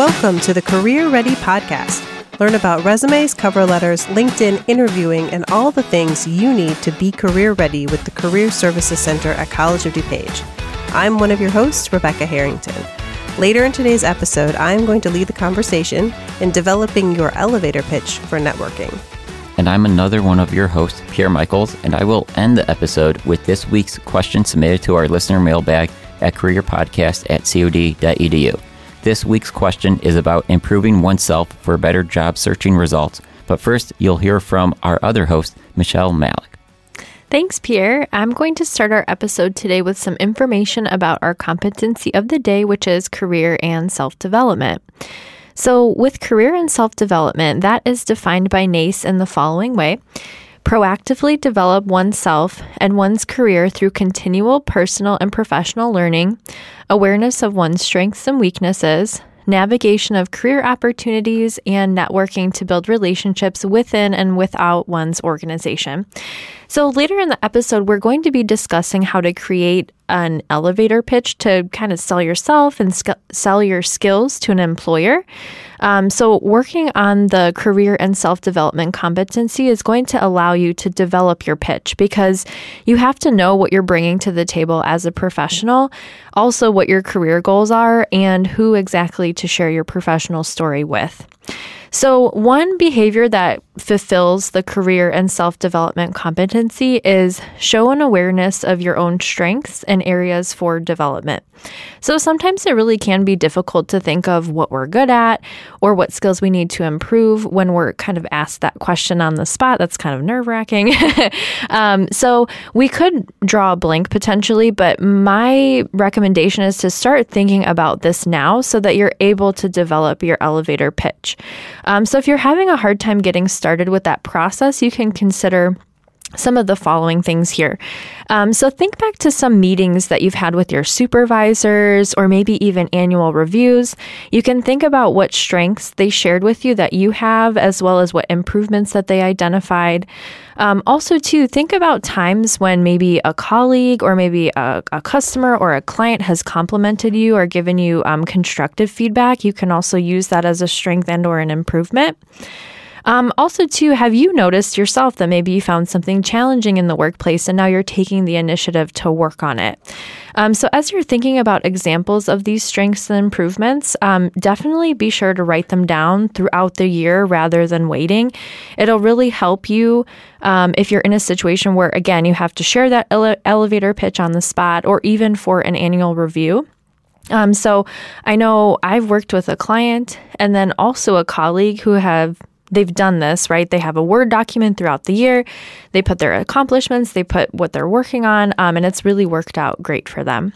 Welcome to the Career Ready Podcast. Learn about resumes, cover letters, LinkedIn, interviewing, and all the things you need to be career ready with the Career Services Center at College of DuPage. I'm one of your hosts, Rebecca Harrington. Later in today's episode, I am going to lead the conversation in developing your elevator pitch for networking. And I'm another one of your hosts, Pierre Michaels, and I will end the episode with this week's question submitted to our listener mailbag at careerpodcast at cod.edu. This week's question is about improving oneself for better job searching results. But first, you'll hear from our other host, Michelle Malik. Thanks, Pierre. I'm going to start our episode today with some information about our competency of the day, which is career and self development. So, with career and self development, that is defined by NACE in the following way proactively develop oneself and one's career through continual personal and professional learning, awareness of one's strengths and weaknesses, navigation of career opportunities, and networking to build relationships within and without one's organization. So, later in the episode, we're going to be discussing how to create an elevator pitch to kind of sell yourself and sc- sell your skills to an employer. Um, so, working on the career and self development competency is going to allow you to develop your pitch because you have to know what you're bringing to the table as a professional, also what your career goals are, and who exactly to share your professional story with. So, one behavior that fulfills the career and self development competency is show an awareness of your own strengths and areas for development. So, sometimes it really can be difficult to think of what we're good at or what skills we need to improve when we're kind of asked that question on the spot. That's kind of nerve wracking. um, so, we could draw a blank potentially, but my recommendation is to start thinking about this now so that you're able to develop your elevator pitch. Um, so if you're having a hard time getting started with that process, you can consider some of the following things here. Um, so, think back to some meetings that you've had with your supervisors or maybe even annual reviews. You can think about what strengths they shared with you that you have, as well as what improvements that they identified. Um, also, too, think about times when maybe a colleague or maybe a, a customer or a client has complimented you or given you um, constructive feedback. You can also use that as a strength and or an improvement. Um, also, too, have you noticed yourself that maybe you found something challenging in the workplace and now you're taking the initiative to work on it? Um, so, as you're thinking about examples of these strengths and improvements, um, definitely be sure to write them down throughout the year rather than waiting. It'll really help you um, if you're in a situation where, again, you have to share that ele- elevator pitch on the spot or even for an annual review. Um, so I know I've worked with a client and then also a colleague who have they've done this, right? They have a Word document throughout the year. They put their accomplishments, they put what they're working on, um, and it's really worked out great for them.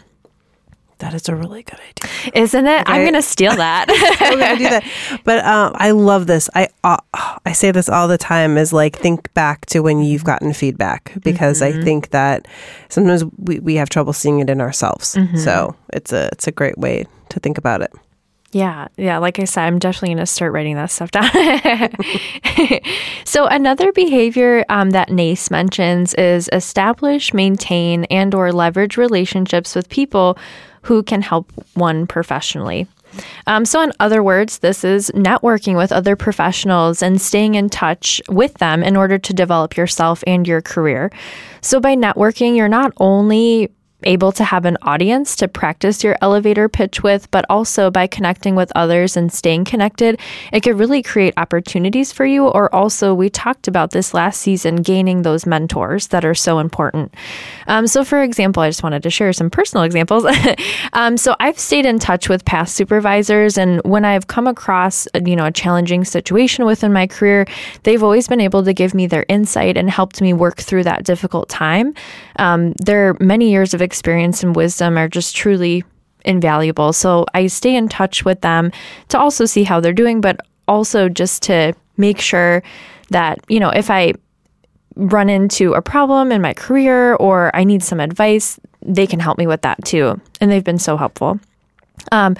That is a really good idea, isn't it? Okay. I'm going to steal that. I'm going to do that. But um, I love this. I uh, I say this all the time. Is like think back to when you've gotten feedback because mm-hmm. I think that sometimes we, we have trouble seeing it in ourselves. Mm-hmm. So it's a it's a great way to think about it. Yeah, yeah. Like I said, I'm definitely going to start writing that stuff down. so another behavior um, that NACE mentions is establish, maintain, and/or leverage relationships with people who can help one professionally. Um, so, in other words, this is networking with other professionals and staying in touch with them in order to develop yourself and your career. So, by networking, you're not only able to have an audience to practice your elevator pitch with, but also by connecting with others and staying connected, it could really create opportunities for you. Or also, we talked about this last season, gaining those mentors that are so important. Um, so, for example, I just wanted to share some personal examples. um, so, I've stayed in touch with past supervisors, and when I've come across, you know, a challenging situation within my career, they've always been able to give me their insight and helped me work through that difficult time. Um, there are many years of experience and wisdom are just truly invaluable. So I stay in touch with them to also see how they're doing, but also just to make sure that, you know, if I run into a problem in my career or I need some advice, they can help me with that too. And they've been so helpful. Um,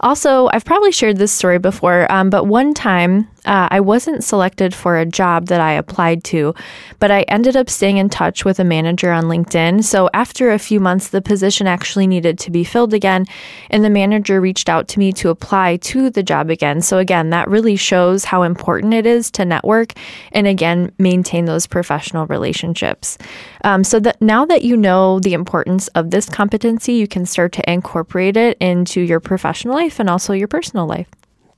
also, I've probably shared this story before, um, but one time uh, I wasn't selected for a job that I applied to, but I ended up staying in touch with a manager on LinkedIn. So after a few months, the position actually needed to be filled again, and the manager reached out to me to apply to the job again. So again, that really shows how important it is to network and again, maintain those professional relationships. Um, so that now that you know the importance of this competency, you can start to incorporate it into your professional life and also your personal life.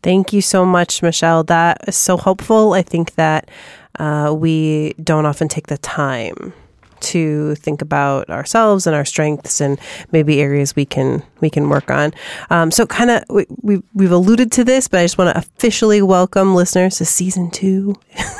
Thank you so much, Michelle. That is so helpful. I think that uh, we don't often take the time to think about ourselves and our strengths and maybe areas we can we can work on. Um, so kind of we, we we've alluded to this, but I just want to officially welcome listeners to season two.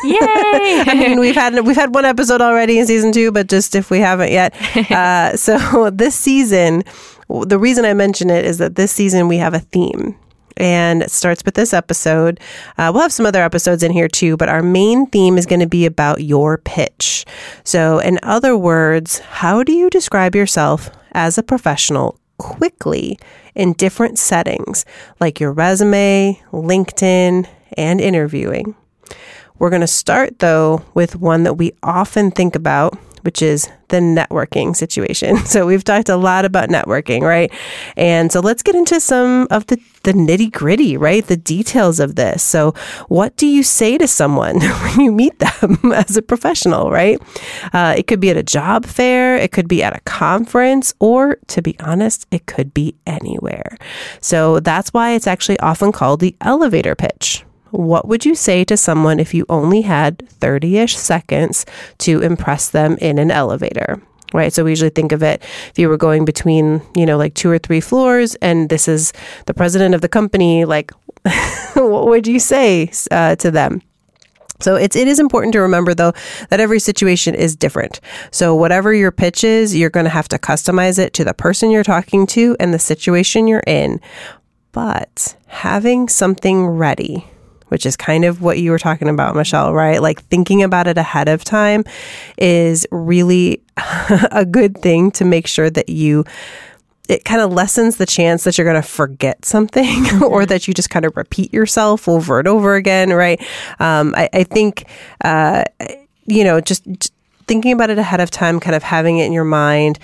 Yay! I mean, we've had we've had one episode already in season two, but just if we haven't yet, uh, so this season, the reason I mention it is that this season we have a theme and it starts with this episode. Uh, we'll have some other episodes in here too, but our main theme is going to be about your pitch. So, in other words, how do you describe yourself as a professional quickly in different settings like your resume, LinkedIn, and interviewing? We're going to start though with one that we often think about which is the networking situation. So we've talked a lot about networking, right? And so let's get into some of the, the nitty gritty, right? The details of this. So what do you say to someone when you meet them as a professional, right? Uh, it could be at a job fair, it could be at a conference, or to be honest, it could be anywhere. So that's why it's actually often called the elevator pitch what would you say to someone if you only had 30 ish seconds to impress them in an elevator? Right. So we usually think of it if you were going between, you know, like two or three floors and this is the president of the company, like, what would you say uh, to them? So it's it is important to remember though that every situation is different. So whatever your pitch is, you're going to have to customize it to the person you're talking to and the situation you're in. But having something ready which is kind of what you were talking about, Michelle, right? Like thinking about it ahead of time is really a good thing to make sure that you it kind of lessens the chance that you're going to forget something mm-hmm. or that you just kind of repeat yourself over and over again, right? Um, I, I, think, uh, you know, just, just thinking about it ahead of time, kind of having it in your mind.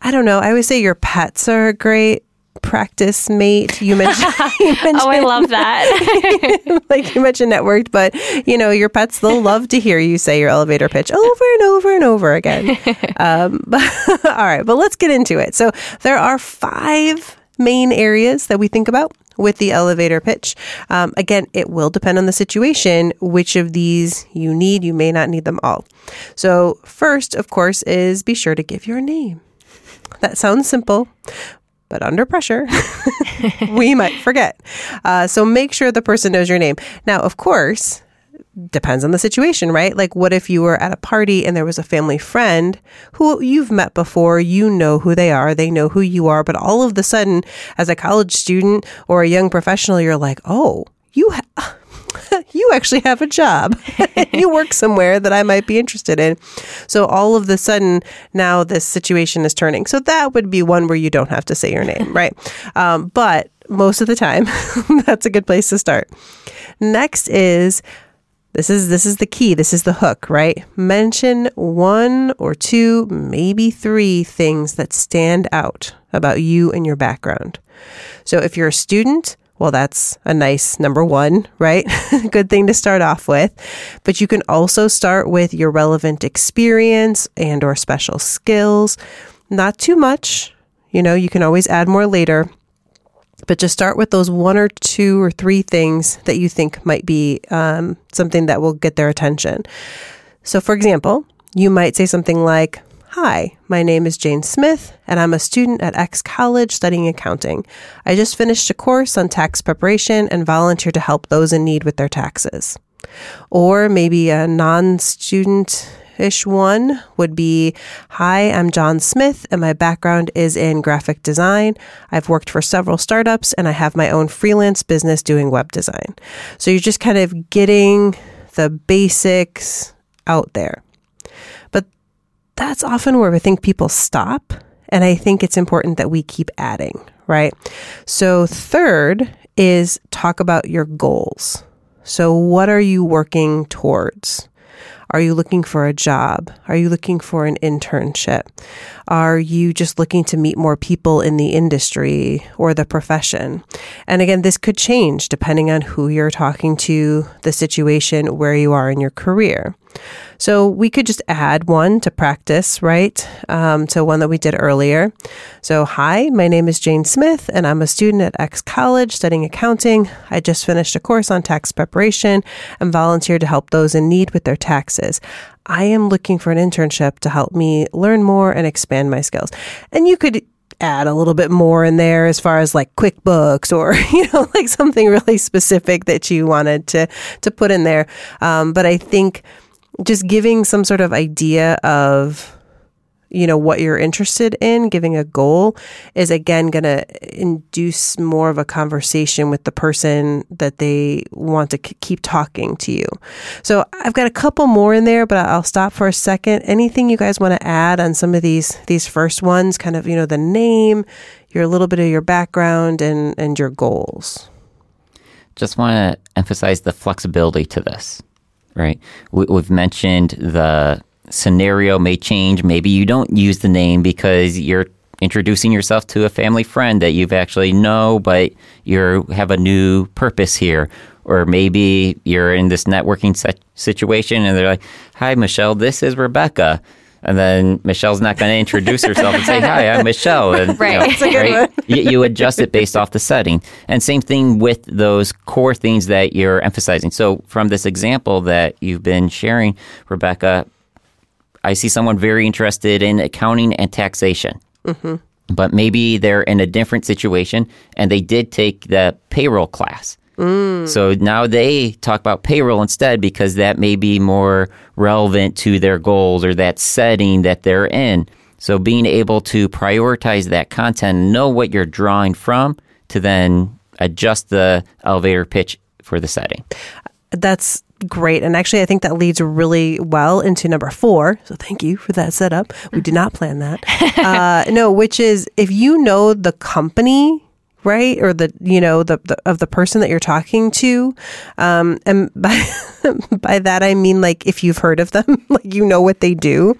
I don't know. I always say your pets are great practice mate. You mentioned, you mentioned oh, I love that. like you mentioned networked, but you know your pets they'll love to hear you say your elevator pitch over and over and over again. Um, but, all right, but let's get into it. So there are five main areas that we think about with the elevator pitch. Um, again, it will depend on the situation which of these you need. You may not need them all. So, first, of course, is be sure to give your name. That sounds simple, but under pressure, we might forget. Uh, so make sure the person knows your name. Now, of course, depends on the situation, right? Like, what if you were at a party and there was a family friend who you've met before, you know who they are, they know who you are, but all of the sudden, as a college student or a young professional, you're like, oh, you. You actually have a job. you work somewhere that I might be interested in. So all of the sudden, now this situation is turning. So that would be one where you don't have to say your name, right? Um, but most of the time, that's a good place to start. Next is this is this is the key. This is the hook, right? Mention one or two, maybe three things that stand out about you and your background. So if you're a student, well, that's a nice number one, right? Good thing to start off with. But you can also start with your relevant experience and or special skills. Not too much. You know, you can always add more later. But just start with those one or two or three things that you think might be um, something that will get their attention. So, for example, you might say something like, Hi, my name is Jane Smith, and I'm a student at X College studying accounting. I just finished a course on tax preparation and volunteer to help those in need with their taxes. Or maybe a non student ish one would be Hi, I'm John Smith, and my background is in graphic design. I've worked for several startups, and I have my own freelance business doing web design. So you're just kind of getting the basics out there that's often where I think people stop. And I think it's important that we keep adding, right? So, third is talk about your goals. So, what are you working towards? Are you looking for a job? Are you looking for an internship? Are you just looking to meet more people in the industry or the profession? And again, this could change depending on who you're talking to, the situation, where you are in your career. So we could just add one to practice, right? Um, to one that we did earlier. So, hi, my name is Jane Smith, and I'm a student at X College studying accounting. I just finished a course on tax preparation and volunteered to help those in need with their taxes. I am looking for an internship to help me learn more and expand my skills. And you could add a little bit more in there as far as like QuickBooks or you know like something really specific that you wanted to to put in there. Um, but I think just giving some sort of idea of you know what you're interested in giving a goal is again going to induce more of a conversation with the person that they want to k- keep talking to you. So i've got a couple more in there but i'll stop for a second. Anything you guys want to add on some of these these first ones kind of you know the name your little bit of your background and and your goals? Just want to emphasize the flexibility to this right? We, have mentioned the scenario may change. Maybe you don't use the name because you're introducing yourself to a family friend that you've actually know, but you have a new purpose here. Or maybe you're in this networking situation and they're like, "Hi, Michelle. This is Rebecca." And then Michelle's not going to introduce herself and say, "Hi, I'm Michelle." And, right, you, know, right? You, you, adjust it based off the setting, and same thing with those core things that you're emphasizing. So, from this example that you've been sharing, Rebecca, I see someone very interested in accounting and taxation. Mm-hmm. But maybe they're in a different situation and they did take the payroll class. Mm. So now they talk about payroll instead because that may be more relevant to their goals or that setting that they're in. So being able to prioritize that content, know what you're drawing from to then adjust the elevator pitch for the setting. That's great. And actually, I think that leads really well into number four. So thank you for that setup. We did not plan that. uh, no, which is if you know the company right? Or the you know the, the of the person that you're talking to. Um, and by by that i mean like if you've heard of them like you know what they do.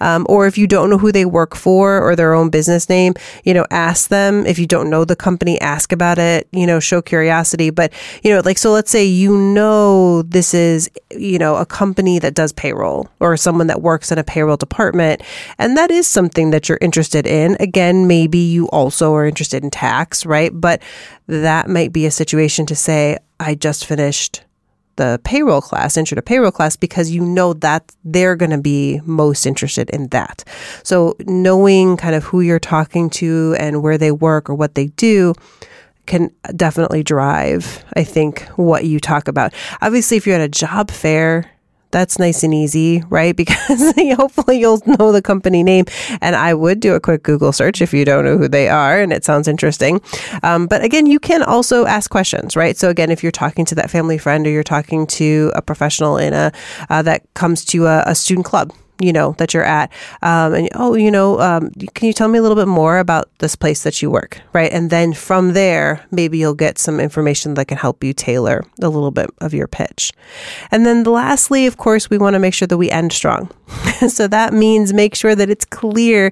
Um, or if you don't know who they work for or their own business name you know ask them. If you don't know the company ask about it you know show curiosity. But you know like so let's say you know this is you know a company that does payroll or someone that works in a payroll department and that is something that you're interested in. Again maybe you also are interested in tax right right? But that might be a situation to say, I just finished the payroll class, intro to payroll class, because you know that they're going to be most interested in that. So knowing kind of who you're talking to and where they work or what they do can definitely drive, I think, what you talk about. Obviously, if you're at a job fair, that's nice and easy, right? Because hopefully you'll know the company name. And I would do a quick Google search if you don't know who they are and it sounds interesting. Um, but again, you can also ask questions, right? So again, if you're talking to that family friend or you're talking to a professional in a uh, that comes to a, a student club, you know that you're at. Um, and oh you know um, can you tell me a little bit more about this place that you work right? And then from there maybe you'll get some information that can help you tailor a little bit of your pitch. And then lastly of course we want to make sure that we end strong. So that means make sure that it's clear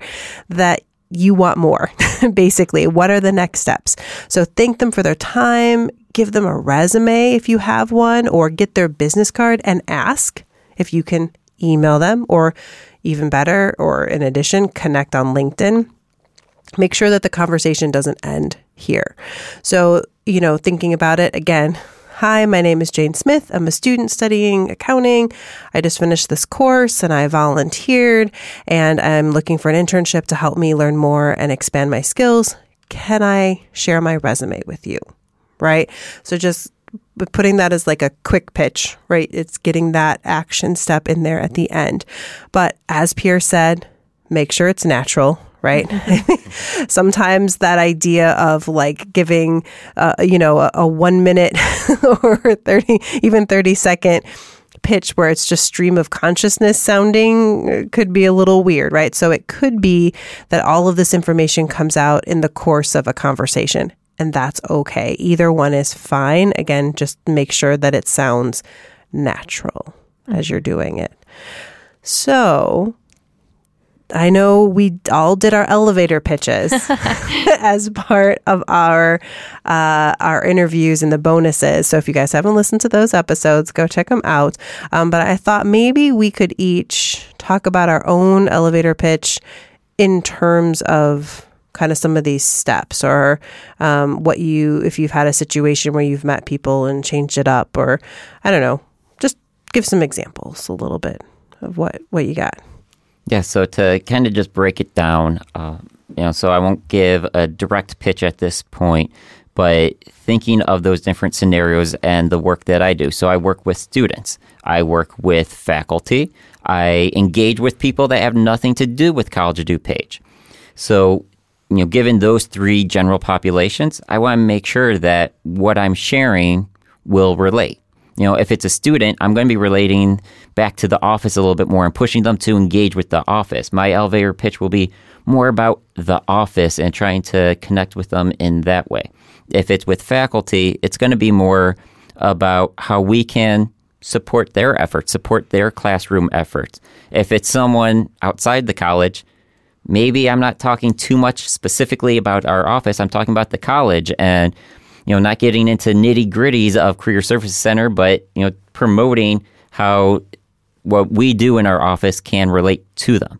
that you want more basically. What are the next steps? So thank them for their time give them a resume if you have one or get their business card and ask if you can email them, or even better, or in addition, connect on LinkedIn. Make sure that the conversation doesn't end here. So, you know, thinking about it again, Hi, my name is Jane Smith. I'm a student studying accounting. I just finished this course and I volunteered and I'm looking for an internship to help me learn more and expand my skills. Can I share my resume with you? Right? So just but putting that as like a quick pitch, right? It's getting that action step in there at the end. But as Pierre said, make sure it's natural, right? Sometimes that idea of like giving, uh, you know, a, a one minute or 30, even 30 second pitch where it's just stream of consciousness sounding uh, could be a little weird, right? So it could be that all of this information comes out in the course of a conversation and that's okay. Either one is fine. Again, just make sure that it sounds natural as you're doing it. So, I know we all did our elevator pitches as part of our uh, our interviews and the bonuses. So if you guys haven't listened to those episodes, go check them out. Um, but I thought maybe we could each talk about our own elevator pitch in terms of kind of some of these steps or um, what you if you've had a situation where you've met people and changed it up or I don't know, just give some examples a little bit of what what you got. Yeah, so to kind of just break it down, uh, you know, so I won't give a direct pitch at this point, but thinking of those different scenarios and the work that I do. So I work with students, I work with faculty, I engage with people that have nothing to do with College of DuPage. So, you know, given those three general populations, I want to make sure that what I'm sharing will relate you know, if it's a student, I'm going to be relating back to the office a little bit more and pushing them to engage with the office. My elevator pitch will be more about the office and trying to connect with them in that way. If it's with faculty, it's going to be more about how we can support their efforts, support their classroom efforts. If it's someone outside the college, maybe I'm not talking too much specifically about our office. I'm talking about the college and you know, not getting into nitty gritties of Career Services Center, but, you know, promoting how what we do in our office can relate to them.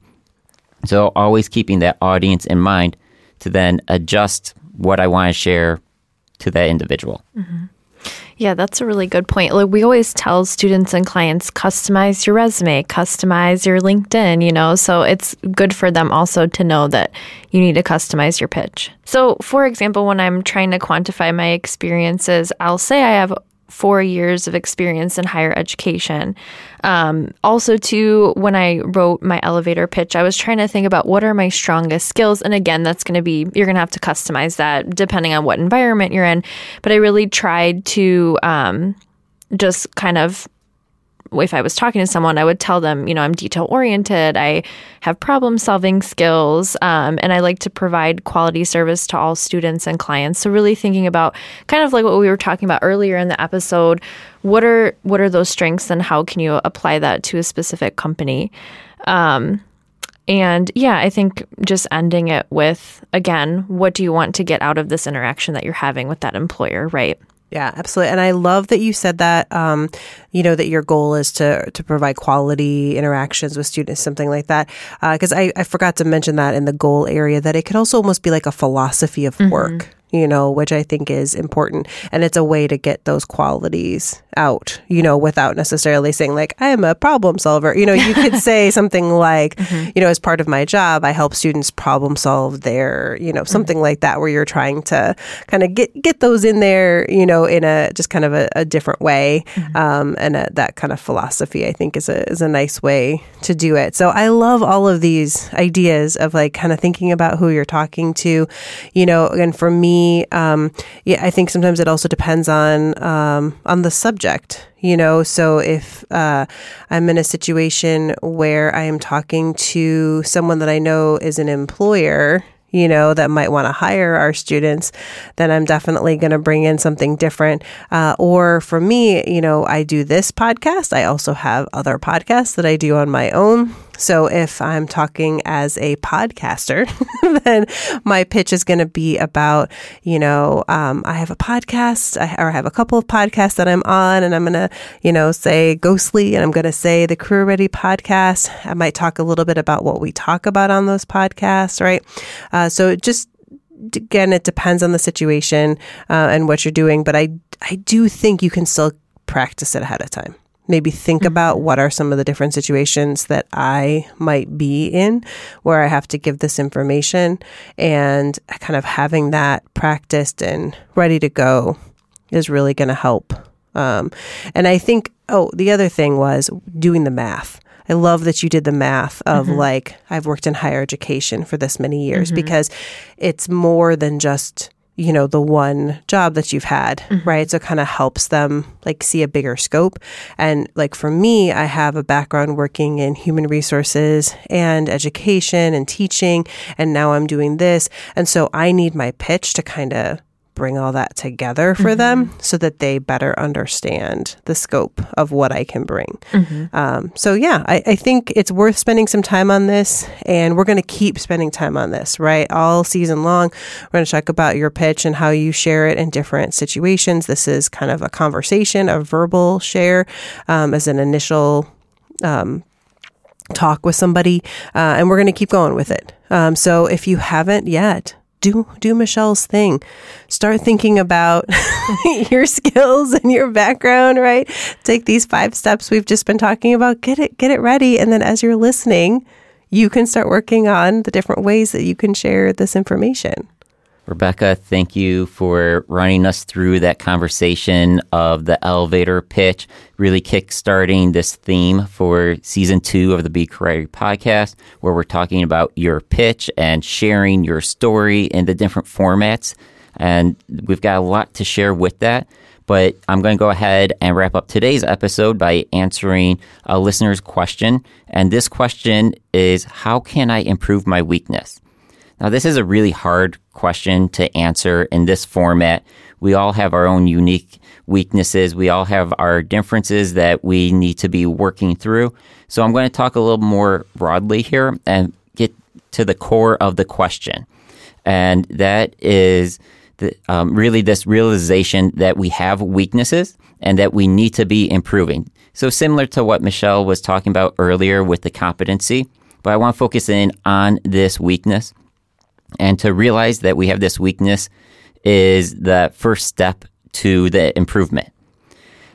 So always keeping that audience in mind to then adjust what I want to share to that individual. Mm-hmm. Yeah, that's a really good point. Like we always tell students and clients, customize your resume, customize your LinkedIn, you know, so it's good for them also to know that you need to customize your pitch. So, for example, when I'm trying to quantify my experiences, I'll say I have four years of experience in higher education. Um, also, too, when I wrote my elevator pitch, I was trying to think about what are my strongest skills. And again, that's going to be, you're going to have to customize that depending on what environment you're in. But I really tried to um, just kind of if I was talking to someone, I would tell them, you know, I'm detail oriented, I have problem solving skills, um, and I like to provide quality service to all students and clients. So really thinking about kind of like what we were talking about earlier in the episode, what are what are those strengths and how can you apply that to a specific company? Um, and yeah, I think just ending it with again, what do you want to get out of this interaction that you're having with that employer, right? Yeah, absolutely. And I love that you said that, um, you know, that your goal is to, to provide quality interactions with students, something like that. Because uh, I, I forgot to mention that in the goal area, that it could also almost be like a philosophy of mm-hmm. work you know, which I think is important. And it's a way to get those qualities out, you know, without necessarily saying, like, I am a problem solver. You know, you could say something like, mm-hmm. you know, as part of my job, I help students problem solve their, you know, something mm-hmm. like that, where you're trying to kind of get, get those in there, you know, in a just kind of a, a different way. Mm-hmm. Um, and a, that kind of philosophy, I think, is a, is a nice way to do it. So I love all of these ideas of like kind of thinking about who you're talking to, you know, and for me, um, yeah, I think sometimes it also depends on um, on the subject. You know, so if uh, I'm in a situation where I am talking to someone that I know is an employer, you know, that might want to hire our students, then I'm definitely going to bring in something different. Uh, or for me, you know, I do this podcast. I also have other podcasts that I do on my own. So if I'm talking as a podcaster, then my pitch is going to be about, you know, um, I have a podcast or I have a couple of podcasts that I'm on and I'm going to, you know, say Ghostly and I'm going to say the Career Ready podcast. I might talk a little bit about what we talk about on those podcasts, right? Uh, so just again, it depends on the situation uh, and what you're doing, but I I do think you can still practice it ahead of time maybe think mm-hmm. about what are some of the different situations that I might be in where I have to give this information and kind of having that practiced and ready to go is really going to help. Um, and I think, oh, the other thing was doing the math. I love that you did the math of mm-hmm. like, I've worked in higher education for this many years mm-hmm. because it's more than just you know the one job that you've had mm-hmm. right? So it kind of helps them like see a bigger scope. And like for me i have a background working in human resources and education and teaching and now i'm doing this. And so i need my pitch to kind of bring all that together for them so that they better understand the scope of what I can bring. Um, so, yeah, I, I think it's worth spending some time on this, and we're going to keep spending time on this, right? All season long, we're going to talk about your pitch and how you share it in different situations. This is kind of a conversation, a verbal share um, as an initial talk with somebody, uh, and we're going to keep going with it. Um, so if you haven't yet, do do Michelle's thing. Start thinking about your skills and your background. Right, take these five steps we've just been talking about. Get it get it ready, and then as you're listening, you can start working on the different ways that you can share this information. Rebecca, thank you for running us through that conversation of the elevator pitch, really kickstarting this theme for season two of the Be Career podcast, where we're talking about your pitch and sharing your story in the different formats. And we've got a lot to share with that. But I'm going to go ahead and wrap up today's episode by answering a listener's question. And this question is How can I improve my weakness? Now, this is a really hard question to answer in this format. We all have our own unique weaknesses. We all have our differences that we need to be working through. So, I'm going to talk a little more broadly here and get to the core of the question. And that is the, um, really this realization that we have weaknesses and that we need to be improving. So, similar to what Michelle was talking about earlier with the competency, but I want to focus in on this weakness. And to realize that we have this weakness is the first step to the improvement.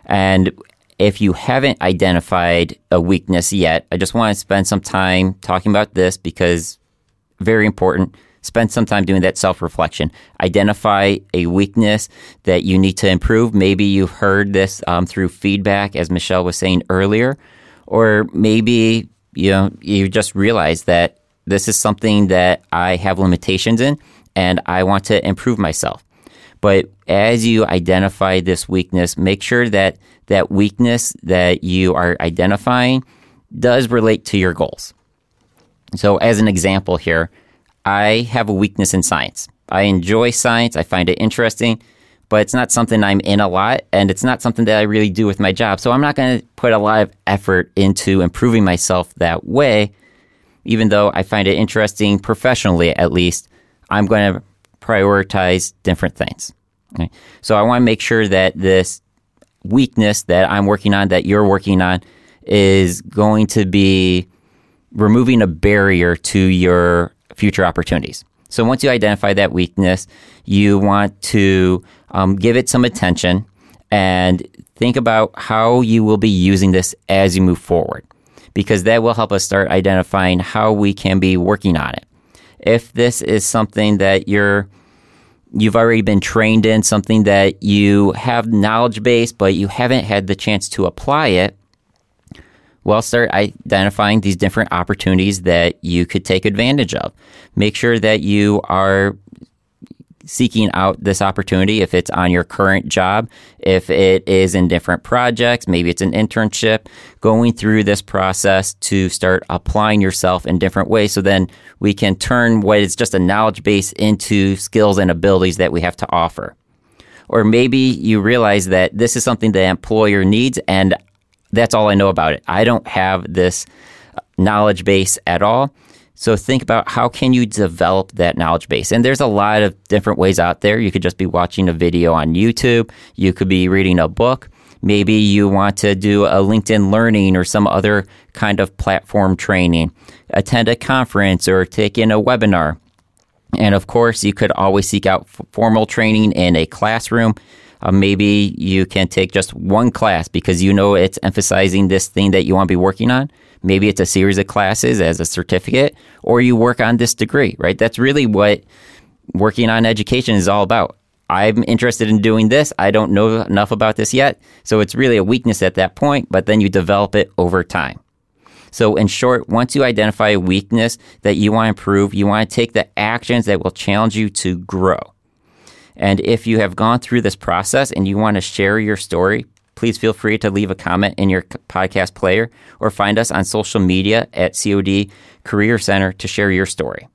And if you haven't identified a weakness yet, I just want to spend some time talking about this because very important. Spend some time doing that self reflection. Identify a weakness that you need to improve. Maybe you've heard this um, through feedback, as Michelle was saying earlier, or maybe you know you just realize that this is something that I have limitations in, and I want to improve myself. But as you identify this weakness, make sure that that weakness that you are identifying does relate to your goals. So, as an example here, I have a weakness in science. I enjoy science, I find it interesting, but it's not something I'm in a lot, and it's not something that I really do with my job. So, I'm not going to put a lot of effort into improving myself that way, even though I find it interesting professionally, at least. I'm going to prioritize different things. Okay? So I want to make sure that this weakness that I'm working on, that you're working on, is going to be removing a barrier to your future opportunities. So once you identify that weakness, you want to um, give it some attention and think about how you will be using this as you move forward, because that will help us start identifying how we can be working on it. If this is something that you're you've already been trained in, something that you have knowledge base, but you haven't had the chance to apply it, well, start identifying these different opportunities that you could take advantage of. Make sure that you are seeking out this opportunity if it's on your current job, if it is in different projects, maybe it's an internship, going through this process to start applying yourself in different ways so then we can turn what is just a knowledge base into skills and abilities that we have to offer. Or maybe you realize that this is something the employer needs and that's all I know about it. I don't have this knowledge base at all. So think about how can you develop that knowledge base. And there's a lot of different ways out there. You could just be watching a video on YouTube. You could be reading a book. Maybe you want to do a LinkedIn learning or some other kind of platform training, attend a conference or take in a webinar. And of course, you could always seek out formal training in a classroom. Uh, maybe you can take just one class because you know it's emphasizing this thing that you want to be working on. Maybe it's a series of classes as a certificate, or you work on this degree, right? That's really what working on education is all about. I'm interested in doing this. I don't know enough about this yet. So it's really a weakness at that point, but then you develop it over time. So, in short, once you identify a weakness that you want to improve, you want to take the actions that will challenge you to grow. And if you have gone through this process and you want to share your story, please feel free to leave a comment in your podcast player or find us on social media at COD Career Center to share your story.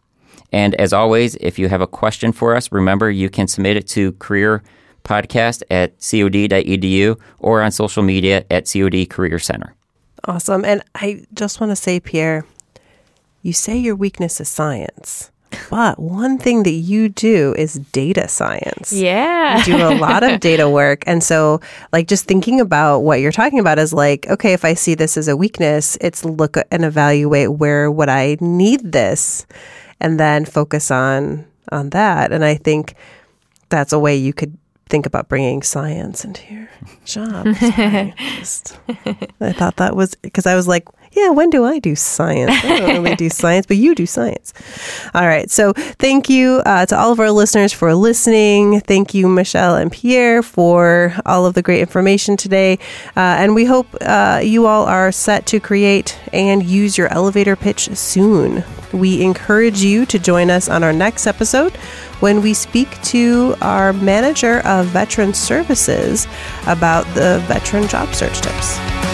And as always, if you have a question for us, remember you can submit it to career podcast at cod.edu or on social media at COD Career Center. Awesome. And I just want to say, Pierre, you say your weakness is science. But one thing that you do is data science. Yeah. You do a lot of data work. And so, like, just thinking about what you're talking about is like, okay, if I see this as a weakness, it's look and evaluate where would I need this and then focus on on that. And I think that's a way you could think about bringing science into your job. I thought that was because I was like, yeah, when do I do science? I don't really do science, but you do science. All right. So thank you uh, to all of our listeners for listening. Thank you, Michelle and Pierre, for all of the great information today. Uh, and we hope uh, you all are set to create and use your elevator pitch soon. We encourage you to join us on our next episode when we speak to our manager of veteran services about the veteran job search tips.